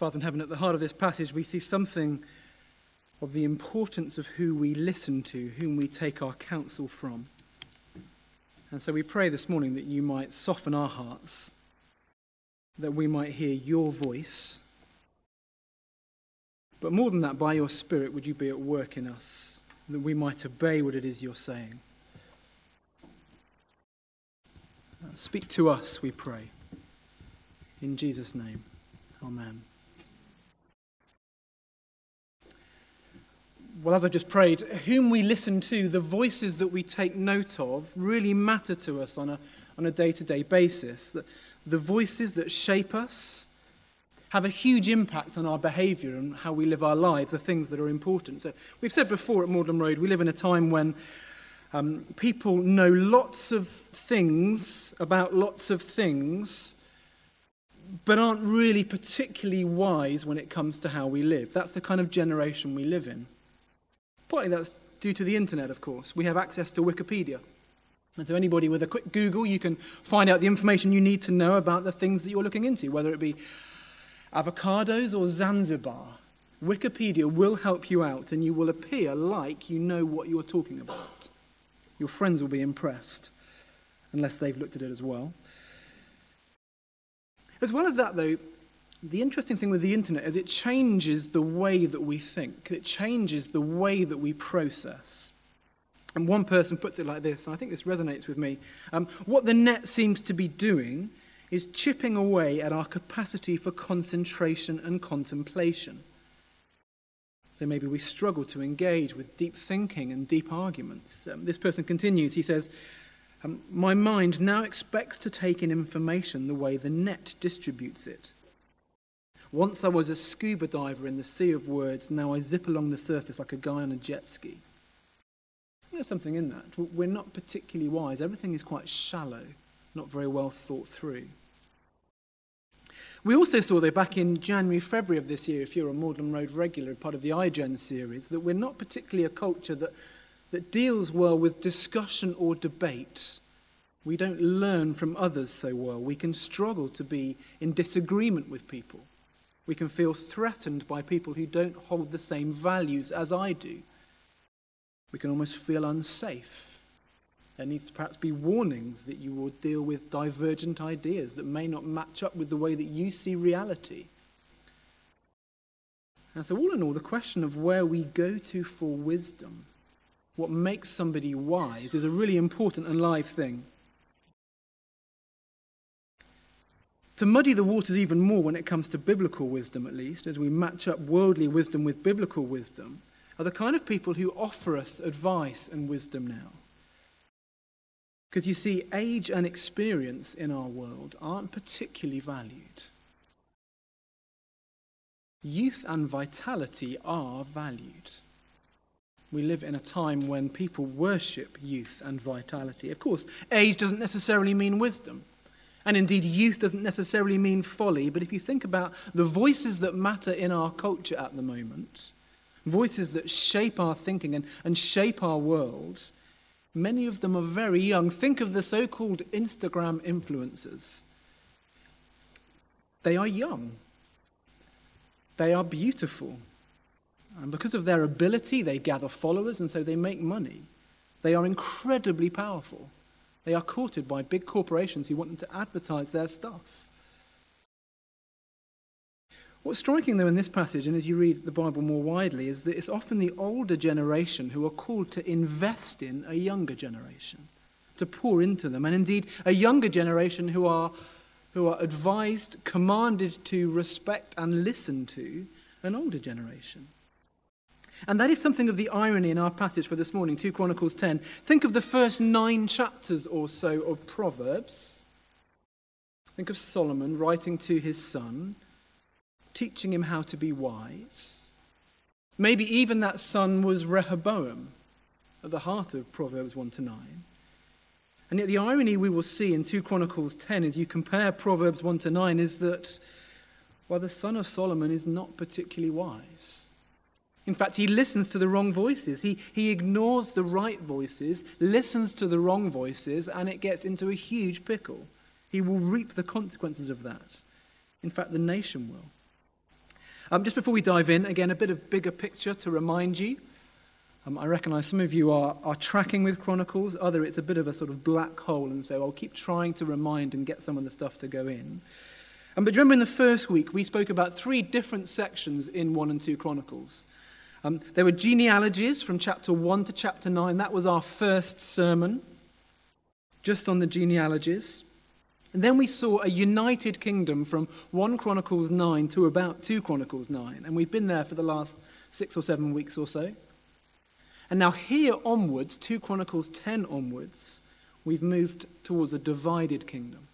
Father in heaven, at the heart of this passage, we see something of the importance of who we listen to, whom we take our counsel from. And so we pray this morning that you might soften our hearts, that we might hear your voice. But more than that, by your Spirit, would you be at work in us, that we might obey what it is you're saying. Speak to us, we pray. In Jesus' name, amen. Well, as I just prayed, whom we listen to, the voices that we take note of, really matter to us on a, on a day-to-day basis. The, the voices that shape us have a huge impact on our behavior and how we live our lives, the things that are important. So we've said before at Magdalen Road, we live in a time when um, people know lots of things about lots of things, but aren't really particularly wise when it comes to how we live. That's the kind of generation we live in. Partly that's due to the internet, of course. We have access to Wikipedia. And so, anybody with a quick Google, you can find out the information you need to know about the things that you're looking into, whether it be avocados or Zanzibar. Wikipedia will help you out, and you will appear like you know what you're talking about. Your friends will be impressed, unless they've looked at it as well. As well as that, though, the interesting thing with the internet is it changes the way that we think, it changes the way that we process. And one person puts it like this, and I think this resonates with me. Um, what the net seems to be doing is chipping away at our capacity for concentration and contemplation. So maybe we struggle to engage with deep thinking and deep arguments. Um, this person continues, he says, um, My mind now expects to take in information the way the net distributes it. Once I was a scuba diver in the sea of words, now I zip along the surface like a guy on a jet ski. There's something in that. We're not particularly wise. Everything is quite shallow, not very well thought through. We also saw, though, back in January, February of this year, if you're a Magdalen Road regular, part of the iGen series, that we're not particularly a culture that, that deals well with discussion or debate. We don't learn from others so well. We can struggle to be in disagreement with people. We can feel threatened by people who don't hold the same values as I do. We can almost feel unsafe. There needs to perhaps be warnings that you will deal with divergent ideas that may not match up with the way that you see reality. And so, all in all, the question of where we go to for wisdom, what makes somebody wise, is a really important and live thing. To muddy the waters even more when it comes to biblical wisdom, at least, as we match up worldly wisdom with biblical wisdom, are the kind of people who offer us advice and wisdom now. Because you see, age and experience in our world aren't particularly valued. Youth and vitality are valued. We live in a time when people worship youth and vitality. Of course, age doesn't necessarily mean wisdom. And indeed, youth doesn't necessarily mean folly, but if you think about the voices that matter in our culture at the moment, voices that shape our thinking and, and shape our world, many of them are very young. Think of the so called Instagram influencers. They are young, they are beautiful. And because of their ability, they gather followers, and so they make money. They are incredibly powerful. They are courted by big corporations who want them to advertise their stuff. What's striking, though, in this passage, and as you read the Bible more widely, is that it's often the older generation who are called to invest in a younger generation, to pour into them, and indeed a younger generation who are, who are advised, commanded to respect and listen to an older generation. And that is something of the irony in our passage for this morning, 2 Chronicles 10. Think of the first nine chapters or so of Proverbs. Think of Solomon writing to his son, teaching him how to be wise. Maybe even that son was Rehoboam, at the heart of Proverbs 1 to 9. And yet, the irony we will see in 2 Chronicles 10 as you compare Proverbs 1 to 9 is that, well, the son of Solomon is not particularly wise. In fact, he listens to the wrong voices. He, he ignores the right voices, listens to the wrong voices, and it gets into a huge pickle. He will reap the consequences of that. In fact, the nation will. Um, just before we dive in, again, a bit of bigger picture to remind you. Um, I recognise some of you are, are tracking with Chronicles, other it's a bit of a sort of black hole, and so I'll keep trying to remind and get some of the stuff to go in. Um, but remember in the first week, we spoke about three different sections in 1 and 2 Chronicles. Um, there were genealogies from chapter 1 to chapter 9. That was our first sermon, just on the genealogies. And then we saw a united kingdom from 1 Chronicles 9 to about 2 Chronicles 9. And we've been there for the last six or seven weeks or so. And now, here onwards, 2 Chronicles 10 onwards, we've moved towards a divided kingdom.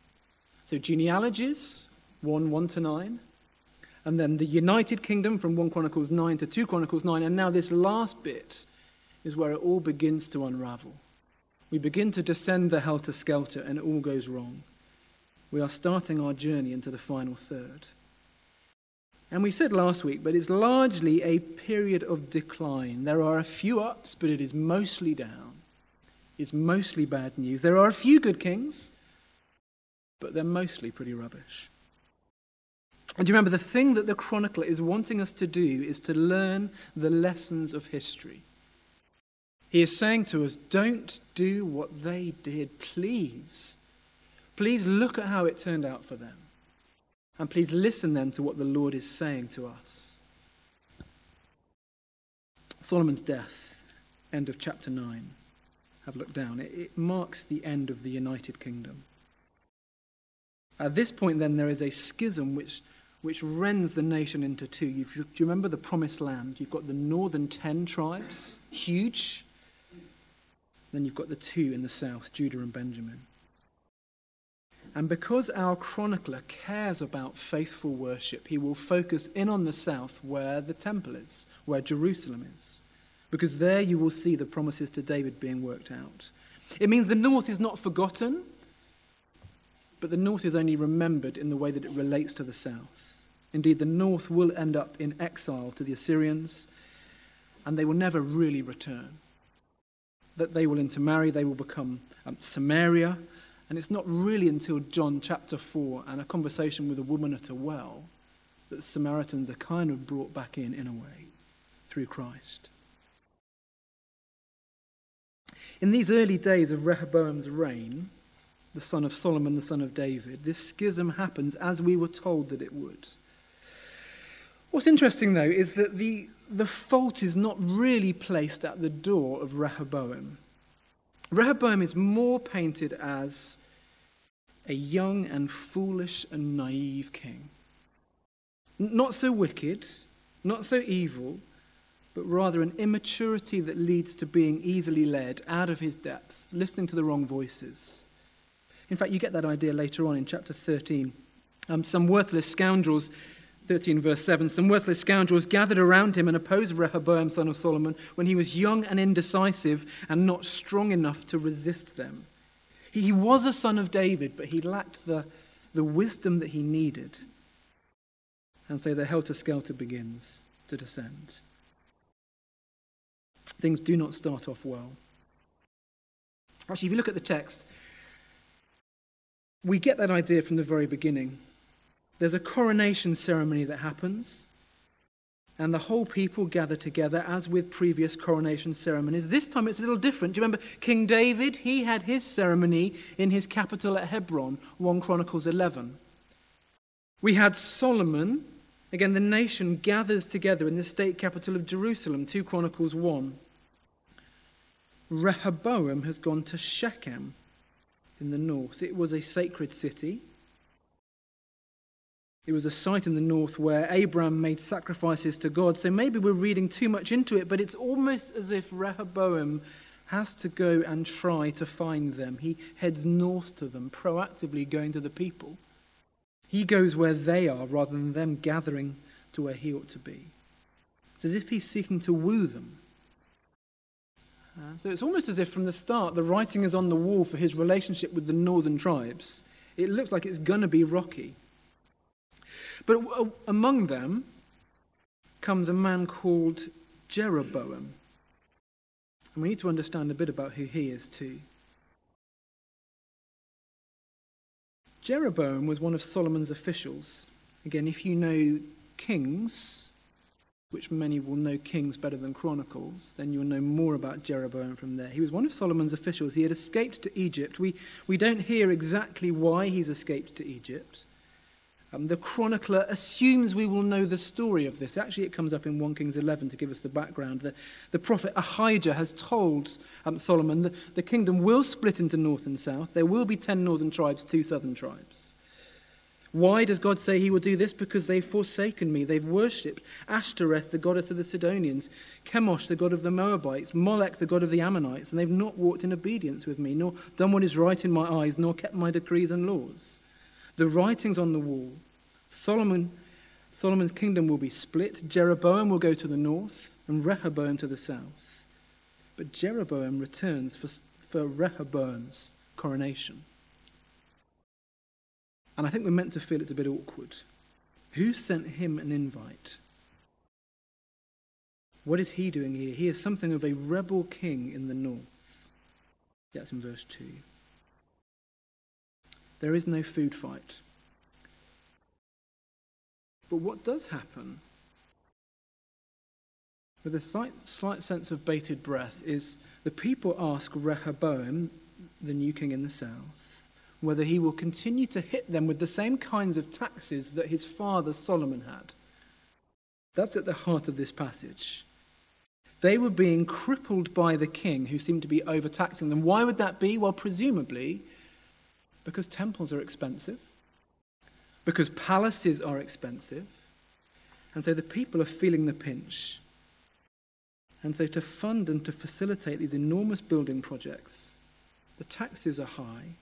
So, genealogies, 1 1 to 9. And then the united kingdom from 1 Chronicles 9 to 2 Chronicles 9. And now, this last bit is where it all begins to unravel. We begin to descend the helter skelter, and it all goes wrong we are starting our journey into the final third. And we said last week, but it's largely a period of decline. There are a few ups, but it is mostly down. It's mostly bad news. There are a few good kings, but they're mostly pretty rubbish. And you remember the thing that the chronicler is wanting us to do is to learn the lessons of history? He is saying to us, don't do what they did, please. Please look at how it turned out for them. And please listen then to what the Lord is saying to us. Solomon's death, end of chapter 9. Have a look down. It, it marks the end of the United Kingdom. At this point, then, there is a schism which, which rends the nation into two. You've, do you remember the promised land? You've got the northern ten tribes, huge. Then you've got the two in the south, Judah and Benjamin. And because our chronicler cares about faithful worship, he will focus in on the south where the temple is, where Jerusalem is. Because there you will see the promises to David being worked out. It means the north is not forgotten, but the north is only remembered in the way that it relates to the south. Indeed, the north will end up in exile to the Assyrians, and they will never really return. That they will intermarry, they will become um, Samaria, and it's not really until John chapter 4 and a conversation with a woman at a well that Samaritans are kind of brought back in, in a way, through Christ. In these early days of Rehoboam's reign, the son of Solomon, the son of David, this schism happens as we were told that it would. What's interesting, though, is that the, the fault is not really placed at the door of Rehoboam. Rehoboam is more painted as a young and foolish and naive king. Not so wicked, not so evil, but rather an immaturity that leads to being easily led out of his depth, listening to the wrong voices. In fact, you get that idea later on in chapter 13. Um, some worthless scoundrels 13 verse 7 some worthless scoundrels gathered around him and opposed rehoboam son of solomon when he was young and indecisive and not strong enough to resist them. He was a son of david but he lacked the, the wisdom that he needed. And so the helter-skelter begins to descend. Things do not start off well. Actually if you look at the text we get that idea from the very beginning there's a coronation ceremony that happens, and the whole people gather together as with previous coronation ceremonies. This time it's a little different. Do you remember King David? He had his ceremony in his capital at Hebron, 1 Chronicles 11. We had Solomon. Again, the nation gathers together in the state capital of Jerusalem, 2 Chronicles 1. Rehoboam has gone to Shechem in the north. It was a sacred city. It was a site in the north where Abraham made sacrifices to God. So maybe we're reading too much into it, but it's almost as if Rehoboam has to go and try to find them. He heads north to them, proactively going to the people. He goes where they are rather than them gathering to where he ought to be. It's as if he's seeking to woo them. Uh, so it's almost as if from the start the writing is on the wall for his relationship with the northern tribes. It looks like it's going to be rocky. But uh, among them comes a man called Jeroboam. And we need to understand a bit about who he is too. Jeroboam was one of Solomon's officials. Again, if you know Kings, which many will know Kings better than Chronicles, then you'll know more about Jeroboam from there. He was one of Solomon's officials. He had escaped to Egypt. We, we don't hear exactly why he's escaped to Egypt. Um, the chronicler assumes we will know the story of this. Actually, it comes up in 1 Kings 11 to give us the background. The, the prophet Ahijah has told um, Solomon that the kingdom will split into north and south. There will be 10 northern tribes, two southern tribes. Why does God say he will do this? Because they've forsaken me. They've worshipped Ashtoreth, the goddess of the Sidonians, Chemosh, the god of the Moabites, Molech, the god of the Ammonites, and they've not walked in obedience with me, nor done what is right in my eyes, nor kept my decrees and laws. The writings on the wall. Solomon, Solomon's kingdom will be split. Jeroboam will go to the north, and Rehoboam to the south. But Jeroboam returns for, for Rehoboam's coronation. And I think we're meant to feel it's a bit awkward. Who sent him an invite? What is he doing here? He is something of a rebel king in the north. That's in verse 2. There is no food fight. But what does happen, with a slight, slight sense of bated breath, is the people ask Rehoboam, the new king in the south, whether he will continue to hit them with the same kinds of taxes that his father Solomon had. That's at the heart of this passage. They were being crippled by the king who seemed to be overtaxing them. Why would that be? Well, presumably because temples are expensive, because palaces are expensive, and so the people are feeling the pinch. And so, to fund and to facilitate these enormous building projects, the taxes are high.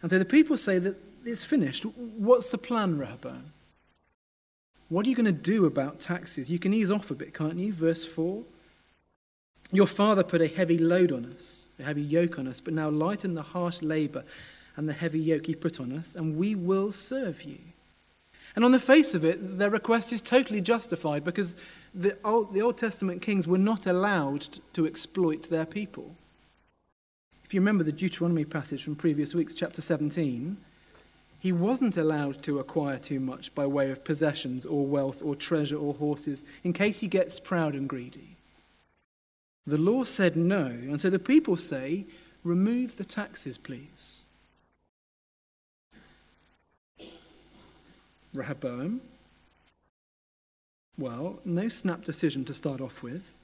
And so the people say that it's finished. What's the plan, Rehoboam? What are you going to do about taxes? You can ease off a bit, can't you? Verse 4. Your father put a heavy load on us a heavy yoke on us, but now lighten the harsh labor and the heavy yoke he put on us, and we will serve you. And on the face of it, their request is totally justified because the Old, the Old Testament kings were not allowed to exploit their people. If you remember the Deuteronomy passage from previous weeks, chapter 17, he wasn't allowed to acquire too much by way of possessions or wealth or treasure or horses in case he gets proud and greedy. The law said no, and so the people say, Remove the taxes, please. Rehoboam, well, no snap decision to start off with.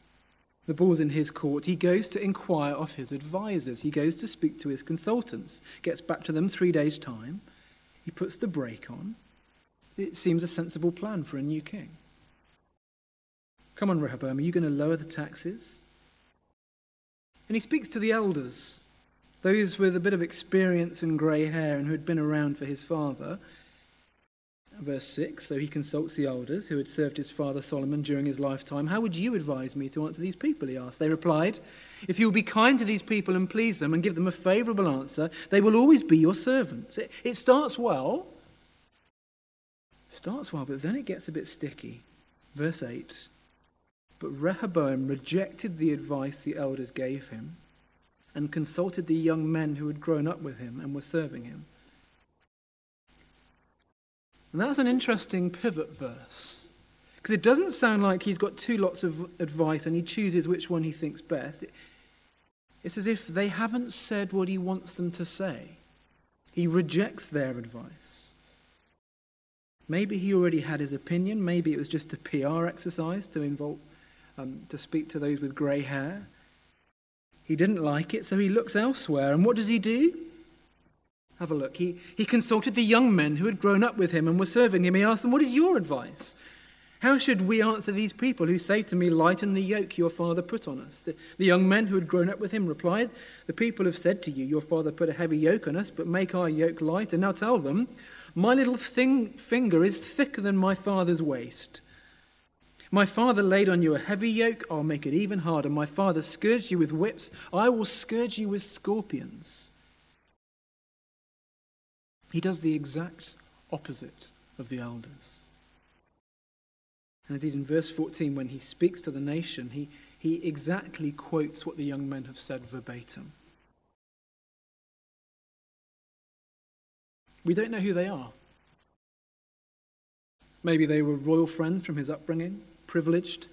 The ball's in his court. He goes to inquire of his advisors. He goes to speak to his consultants, gets back to them three days' time. He puts the brake on. It seems a sensible plan for a new king. Come on, Rehoboam, are you going to lower the taxes? And he speaks to the elders, those with a bit of experience and grey hair and who had been around for his father. Verse 6 So he consults the elders who had served his father Solomon during his lifetime. How would you advise me to answer these people? He asked. They replied, If you will be kind to these people and please them and give them a favourable answer, they will always be your servants. It, it starts well. Starts well, but then it gets a bit sticky. Verse 8 but Rehoboam rejected the advice the elders gave him and consulted the young men who had grown up with him and were serving him. And that's an interesting pivot verse. Because it doesn't sound like he's got two lots of advice and he chooses which one he thinks best. It's as if they haven't said what he wants them to say. He rejects their advice. Maybe he already had his opinion. Maybe it was just a PR exercise to involve, um, to speak to those with grey hair. He didn't like it, so he looks elsewhere. And what does he do? Have a look. He, he consulted the young men who had grown up with him and were serving him. He asked them, What is your advice? How should we answer these people who say to me, Lighten the yoke your father put on us? The, the, young men who had grown up with him replied, The people have said to you, Your father put a heavy yoke on us, but make our yoke light. And now tell them, My little thing, finger is thicker than my father's waist. My father laid on you a heavy yoke, I'll make it even harder. My father scourged you with whips, I will scourge you with scorpions. He does the exact opposite of the elders. And indeed, in verse 14, when he speaks to the nation, he, he exactly quotes what the young men have said verbatim. We don't know who they are. Maybe they were royal friends from his upbringing, privileged.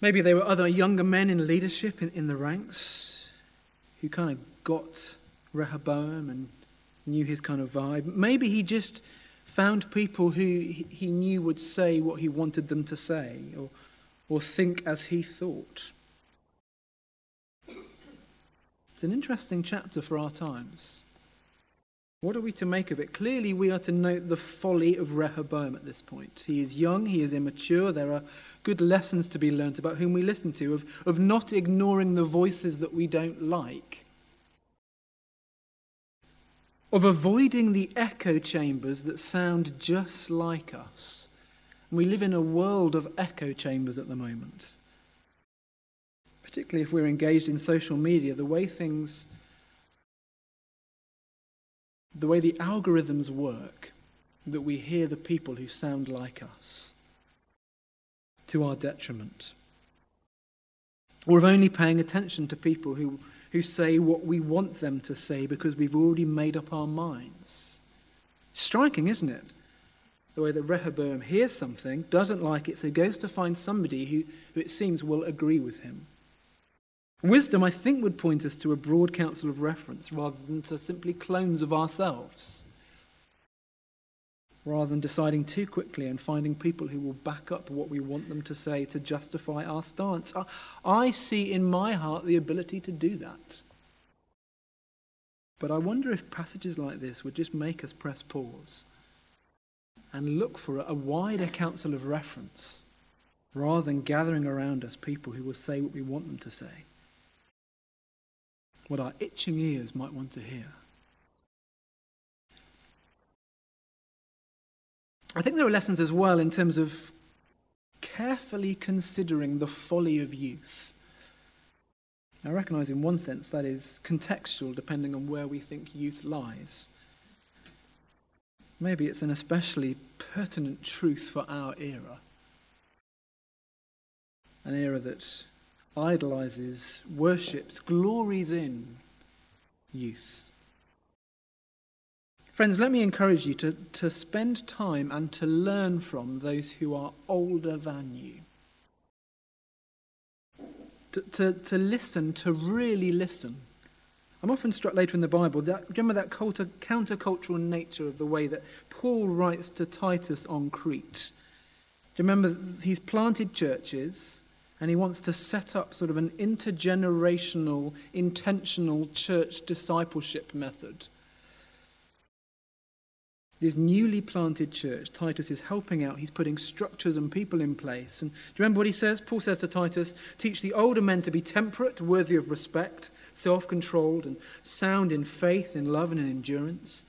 Maybe there were other younger men in leadership in, in the ranks who kind of got Rehoboam and knew his kind of vibe. Maybe he just found people who he knew would say what he wanted them to say or, or think as he thought. It's an interesting chapter for our times. What are we to make of it? Clearly, we are to note the folly of Rehoboam at this point. He is young, he is immature. There are good lessons to be learnt about whom we listen to, of, of not ignoring the voices that we don't like of avoiding the echo chambers that sound just like us. And we live in a world of echo chambers at the moment. Particularly if we're engaged in social media, the way things, the way the algorithms work, that we hear the people who sound like us to our detriment. Or of only paying attention to people who who say what we want them to say because we've already made up our minds. Striking, isn't it? The way that Rehoboam hears something, doesn't like it, so goes to find somebody who, who it seems will agree with him. Wisdom, I think, would point us to a broad council of reference rather than to simply clones of ourselves rather than deciding too quickly and finding people who will back up what we want them to say to justify our stance. I see in my heart the ability to do that. But I wonder if passages like this would just make us press pause and look for a wider council of reference rather than gathering around us people who will say what we want them to say, what our itching ears might want to hear. I think there are lessons as well in terms of carefully considering the folly of youth. I recognize in one sense that is contextual depending on where we think youth lies. Maybe it's an especially pertinent truth for our era. An era that idolizes, worships, glories in youth. Friends, let me encourage you to, to spend time and to learn from those who are older than you. To, to, to listen, to really listen. I'm often struck later in the Bible that remember that counter, countercultural nature of the way that Paul writes to Titus on Crete. Do you remember he's planted churches and he wants to set up sort of an intergenerational, intentional church discipleship method this newly planted church, Titus is helping out. He's putting structures and people in place. And do you remember what he says? Paul says to Titus, Teach the older men to be temperate, worthy of respect, self controlled, and sound in faith, in love, and in endurance.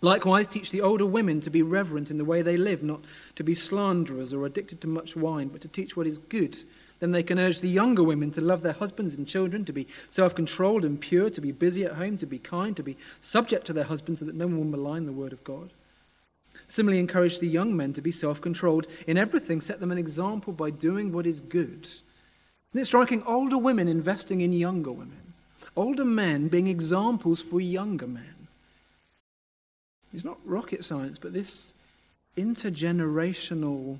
Likewise, teach the older women to be reverent in the way they live, not to be slanderers or addicted to much wine, but to teach what is good. Then they can urge the younger women to love their husbands and children, to be self controlled and pure, to be busy at home, to be kind, to be subject to their husbands, so that no one will malign the word of God. Similarly, encourage the young men to be self controlled in everything, set them an example by doing what is good. Isn't it striking? Older women investing in younger women, older men being examples for younger men. It's not rocket science, but this intergenerational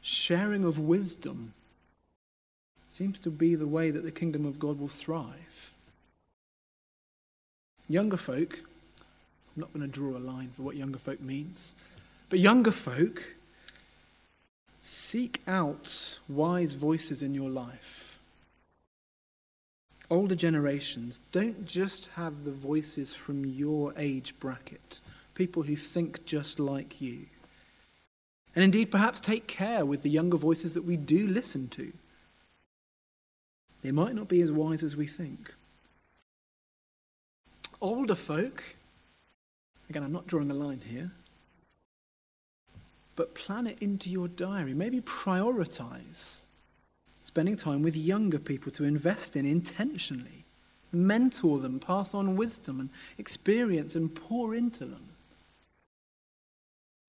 sharing of wisdom seems to be the way that the kingdom of God will thrive. Younger folk, I'm not going to draw a line for what younger folk means, but younger folk, seek out wise voices in your life. Older generations, don't just have the voices from your age bracket, people who think just like you. And indeed, perhaps take care with the younger voices that we do listen to. They might not be as wise as we think. Older folk, again, I'm not drawing a line here, but plan it into your diary. Maybe prioritize spending time with younger people to invest in intentionally. Mentor them, pass on wisdom and experience, and pour into them.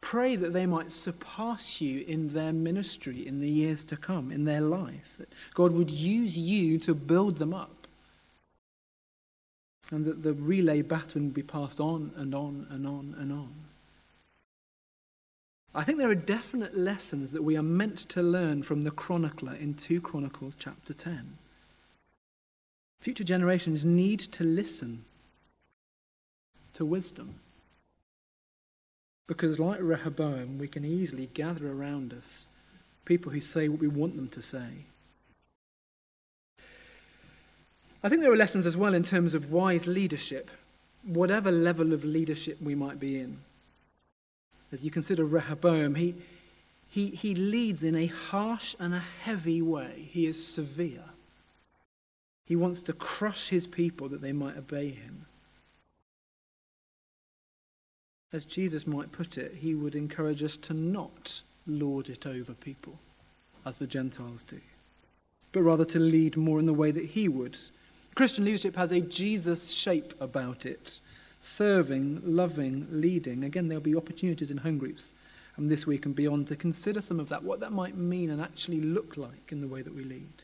Pray that they might surpass you in their ministry in the years to come, in their life. That God would use you to build them up. And that the relay baton would be passed on and on and on and on. I think there are definite lessons that we are meant to learn from the chronicler in 2 Chronicles chapter 10. Future generations need to listen to wisdom. Because, like Rehoboam, we can easily gather around us people who say what we want them to say. I think there are lessons as well in terms of wise leadership, whatever level of leadership we might be in. As you consider Rehoboam, he, he, he leads in a harsh and a heavy way. He is severe. He wants to crush his people that they might obey him. As Jesus might put it, he would encourage us to not lord it over people, as the Gentiles do, but rather to lead more in the way that he would. Christian leadership has a Jesus shape about it serving, loving, leading. Again, there'll be opportunities in home groups um, this week and beyond to consider some of that, what that might mean and actually look like in the way that we lead.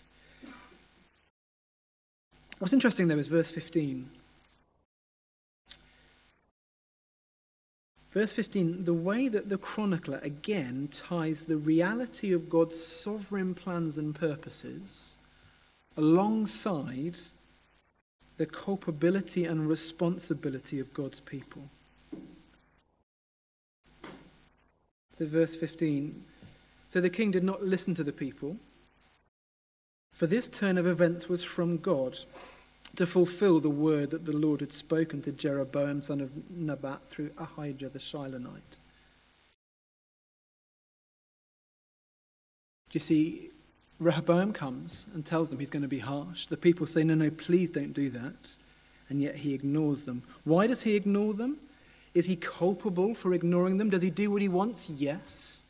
What's interesting, though, is verse 15. Verse 15, the way that the chronicler again ties the reality of God's sovereign plans and purposes alongside the culpability and responsibility of God's people. So, verse 15 So the king did not listen to the people, for this turn of events was from God to fulfill the word that the Lord had spoken to Jeroboam, son of Nebat, through Ahijah the Shilonite. Do you see, Rehoboam comes and tells them he's going to be harsh. The people say, No, no, please don't do that. And yet he ignores them. Why does he ignore them? Is he culpable for ignoring them? Does he do what he wants? Yes.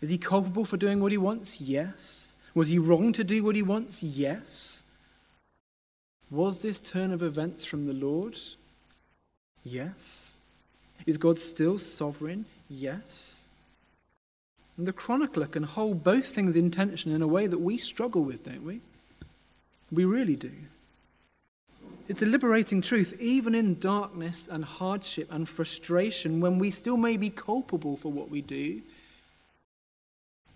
Is he culpable for doing what he wants? Yes. Was he wrong to do what he wants? Yes. Was this turn of events from the Lord? Yes. Is God still sovereign? Yes. And the chronicler can hold both things in tension in a way that we struggle with, don't we? We really do. It's a liberating truth, even in darkness and hardship and frustration, when we still may be culpable for what we do.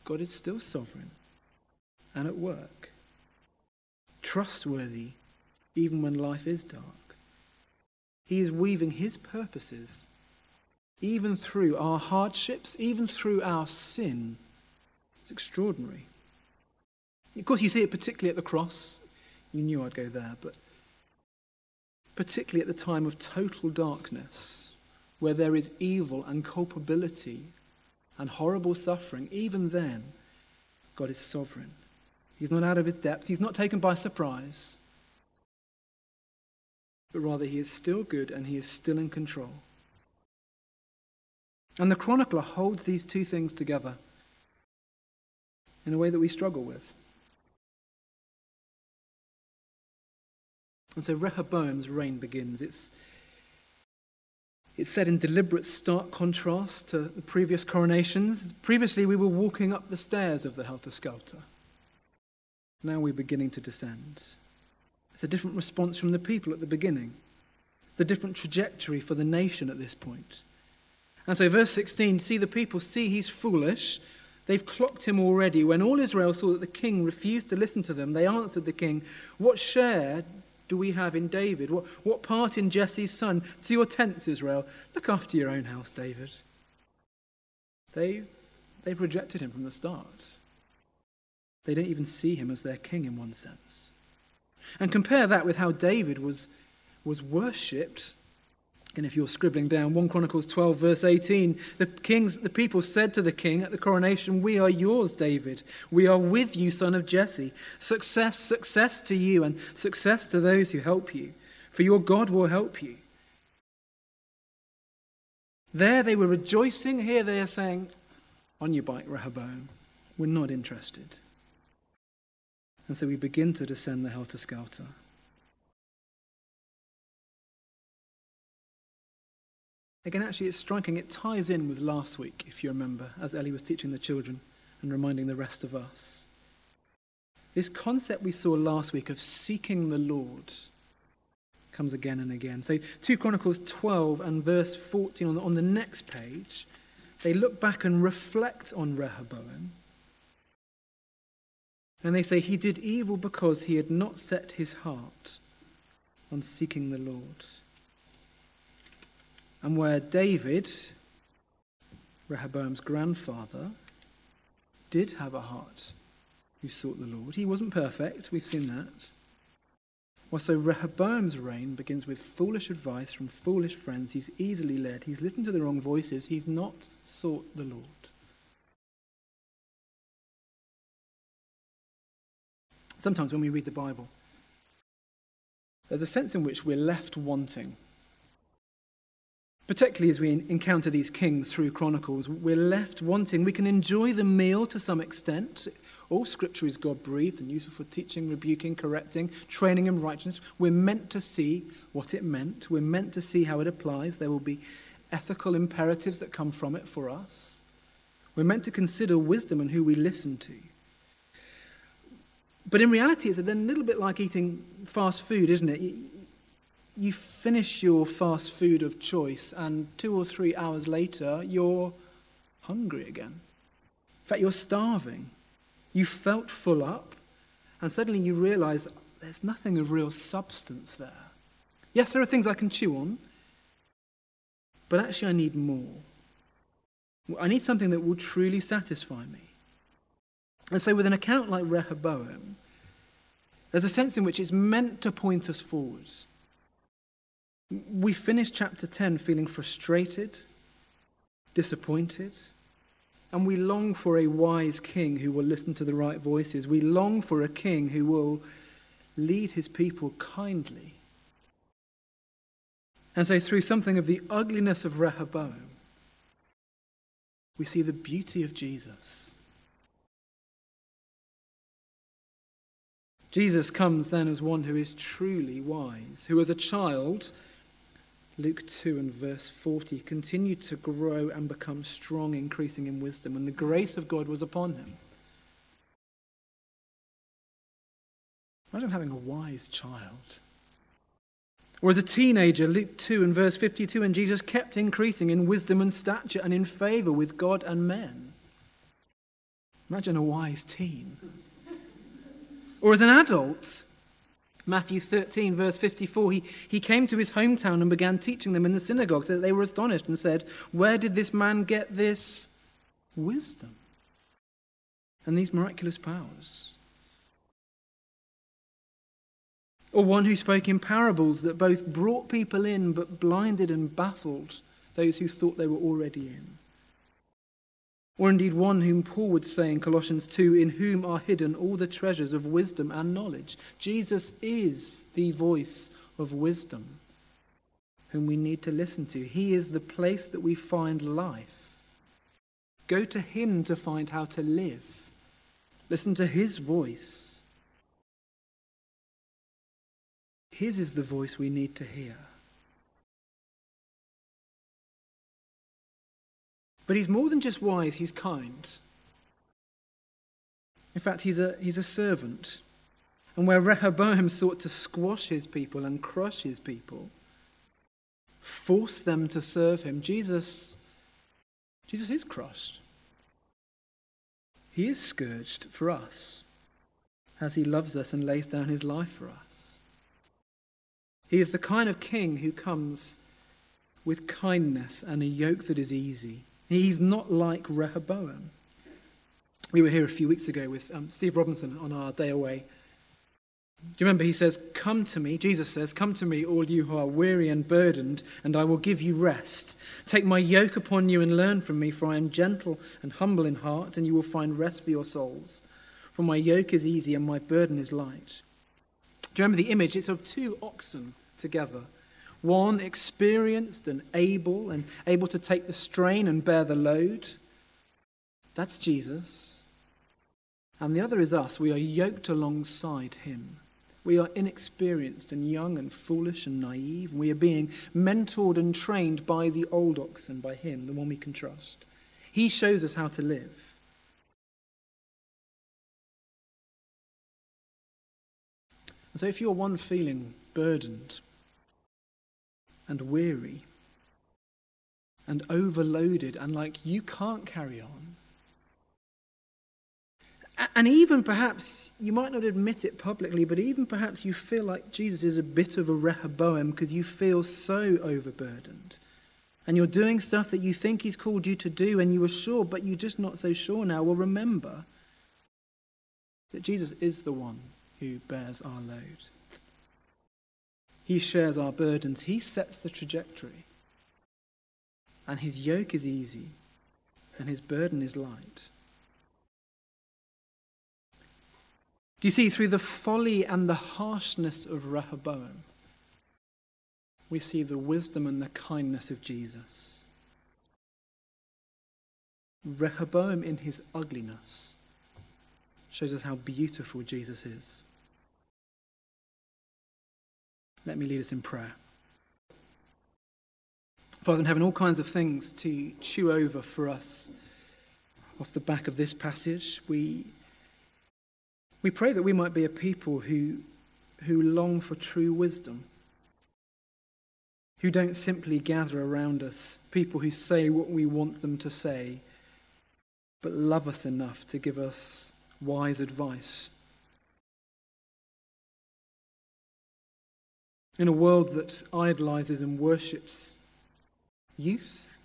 God is still sovereign and at work, trustworthy, even when life is dark. He is weaving his purposes even through our hardships, even through our sin. It's extraordinary. Of course, you see it particularly at the cross. You knew I'd go there, but particularly at the time of total darkness, where there is evil and culpability and horrible suffering, even then, God is sovereign. He's not out of his depth, he's not taken by surprise, but rather he is still good and he is still in control. And the chronicler holds these two things together in a way that we struggle with. And so Rehoboam's reign begins. It's, it's set in deliberate, stark contrast to the previous coronations. Previously, we were walking up the stairs of the Helter Skelter. Now we're beginning to descend. It's a different response from the people at the beginning. It's a different trajectory for the nation at this point. And so, verse 16 see the people see he's foolish. They've clocked him already. When all Israel saw that the king refused to listen to them, they answered the king, What share do we have in David? What, what part in Jesse's son? To your tents, Israel. Look after your own house, David. They've, they've rejected him from the start. They don't even see him as their king in one sense. And compare that with how David was, was worshipped and if you're scribbling down 1 Chronicles 12, verse 18, the kings, the people said to the king at the coronation, We are yours, David. We are with you, son of Jesse. Success, success to you, and success to those who help you, for your God will help you. There they were rejoicing. Here they are saying, On your bike, Rehoboam. We're not interested. And so we begin to descend the helter skelter. Again, actually, it's striking. It ties in with last week, if you remember, as Ellie was teaching the children and reminding the rest of us. This concept we saw last week of seeking the Lord comes again and again. So, 2 Chronicles 12 and verse 14 on the, on the next page, they look back and reflect on Rehoboam. And they say he did evil because he had not set his heart on seeking the Lord. And where David, Rehoboam's grandfather, did have a heart who sought the Lord, he wasn't perfect, we've seen that. Well, so Rehoboam's reign begins with foolish advice from foolish friends. He's easily led. He's listened to the wrong voices. He's not sought the Lord. Sometimes when we read the Bible, there's a sense in which we're left wanting. Particularly as we encounter these kings through Chronicles, we're left wanting. We can enjoy the meal to some extent. All scripture is God breathed and useful for teaching, rebuking, correcting, training in righteousness. We're meant to see what it meant. We're meant to see how it applies. There will be ethical imperatives that come from it for us. We're meant to consider wisdom and who we listen to. But in reality, it's a little bit like eating fast food, isn't it? You finish your fast food of choice, and two or three hours later, you're hungry again. In fact, you're starving. You felt full up, and suddenly you realize there's nothing of real substance there. Yes, there are things I can chew on, but actually, I need more. I need something that will truly satisfy me. And so, with an account like Rehoboam, there's a sense in which it's meant to point us forwards. We finish chapter 10 feeling frustrated, disappointed, and we long for a wise king who will listen to the right voices. We long for a king who will lead his people kindly. And so, through something of the ugliness of Rehoboam, we see the beauty of Jesus. Jesus comes then as one who is truly wise, who as a child Luke 2 and verse 40, continued to grow and become strong, increasing in wisdom, and the grace of God was upon him. Imagine having a wise child. Or as a teenager, Luke 2 and verse 52, and Jesus kept increasing in wisdom and stature and in favor with God and men. Imagine a wise teen. Or as an adult, Matthew 13, verse 54, he, he came to his hometown and began teaching them in the synagogue, so that they were astonished and said, Where did this man get this wisdom and these miraculous powers? Or one who spoke in parables that both brought people in but blinded and baffled those who thought they were already in. Or indeed one whom Paul would say in Colossians 2 in whom are hidden all the treasures of wisdom and knowledge. Jesus is the voice of wisdom whom we need to listen to. He is the place that we find life. Go to him to find how to live. Listen to his voice. His is the voice we need to hear. But he's more than just wise, he's kind. In fact, he's a, he's a servant. And where Rehoboam sought to squash his people and crush his people, force them to serve him, Jesus, Jesus is crushed. He is scourged for us as he loves us and lays down his life for us. He is the kind of king who comes with kindness and a yoke that is easy He's not like Rehoboam. We were here a few weeks ago with um, Steve Robinson on our day away. Do you remember? He says, Come to me, Jesus says, Come to me, all you who are weary and burdened, and I will give you rest. Take my yoke upon you and learn from me, for I am gentle and humble in heart, and you will find rest for your souls. For my yoke is easy and my burden is light. Do you remember the image? It's of two oxen together. One experienced and able and able to take the strain and bear the load. That's Jesus. And the other is us. We are yoked alongside him. We are inexperienced and young and foolish and naive. We are being mentored and trained by the old oxen, by him, the one we can trust. He shows us how to live. And so if you're one feeling burdened and weary, and overloaded and like you can't carry on. And even perhaps, you might not admit it publicly, but even perhaps you feel like Jesus is a bit of a Rehoboam because you feel so overburdened. And you're doing stuff that you think he's called you to do and you were sure, but you're just not so sure now. Well, remember that Jesus is the one who bears our load. He shares our burdens, he sets the trajectory. And his yoke is easy, and his burden is light. Do you see, through the folly and the harshness of Rehoboam, we see the wisdom and the kindness of Jesus. Rehoboam, in his ugliness, shows us how beautiful Jesus is. Let me lead us in prayer. Father in heaven, all kinds of things to chew over for us off the back of this passage. We we pray that we might be a people who, who long for true wisdom, who don't simply gather around us, people who say what we want them to say, but love us enough to give us wise advice. In a world that idolizes and worships youth,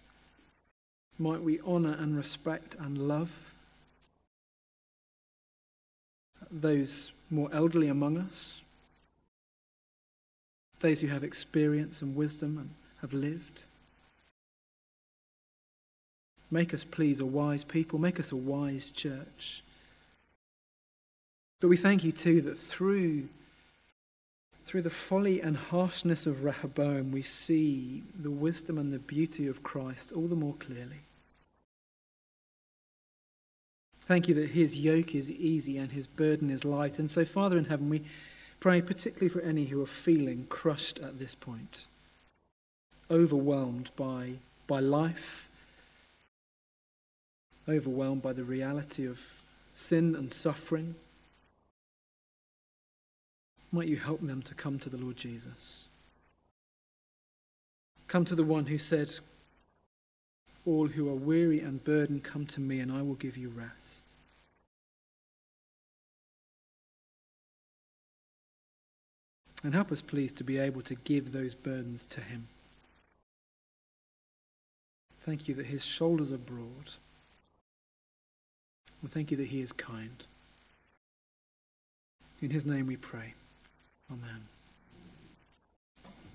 might we honor and respect and love those more elderly among us, those who have experience and wisdom and have lived. Make us, please, a wise people. Make us a wise church. But we thank you, too, that through, through the folly and harshness of Rehoboam, we see the wisdom and the beauty of Christ all the more clearly. Thank you that his yoke is easy and his burden is light. And so, Father in heaven, we pray particularly for any who are feeling crushed at this point, overwhelmed by, by life, overwhelmed by the reality of sin and suffering. Might you help them to come to the Lord Jesus? Come to the one who said, all who are weary and burdened, come to me, and I will give you rest. And help us, please, to be able to give those burdens to him. Thank you that his shoulders are broad. And thank you that he is kind. In his name we pray. Amen.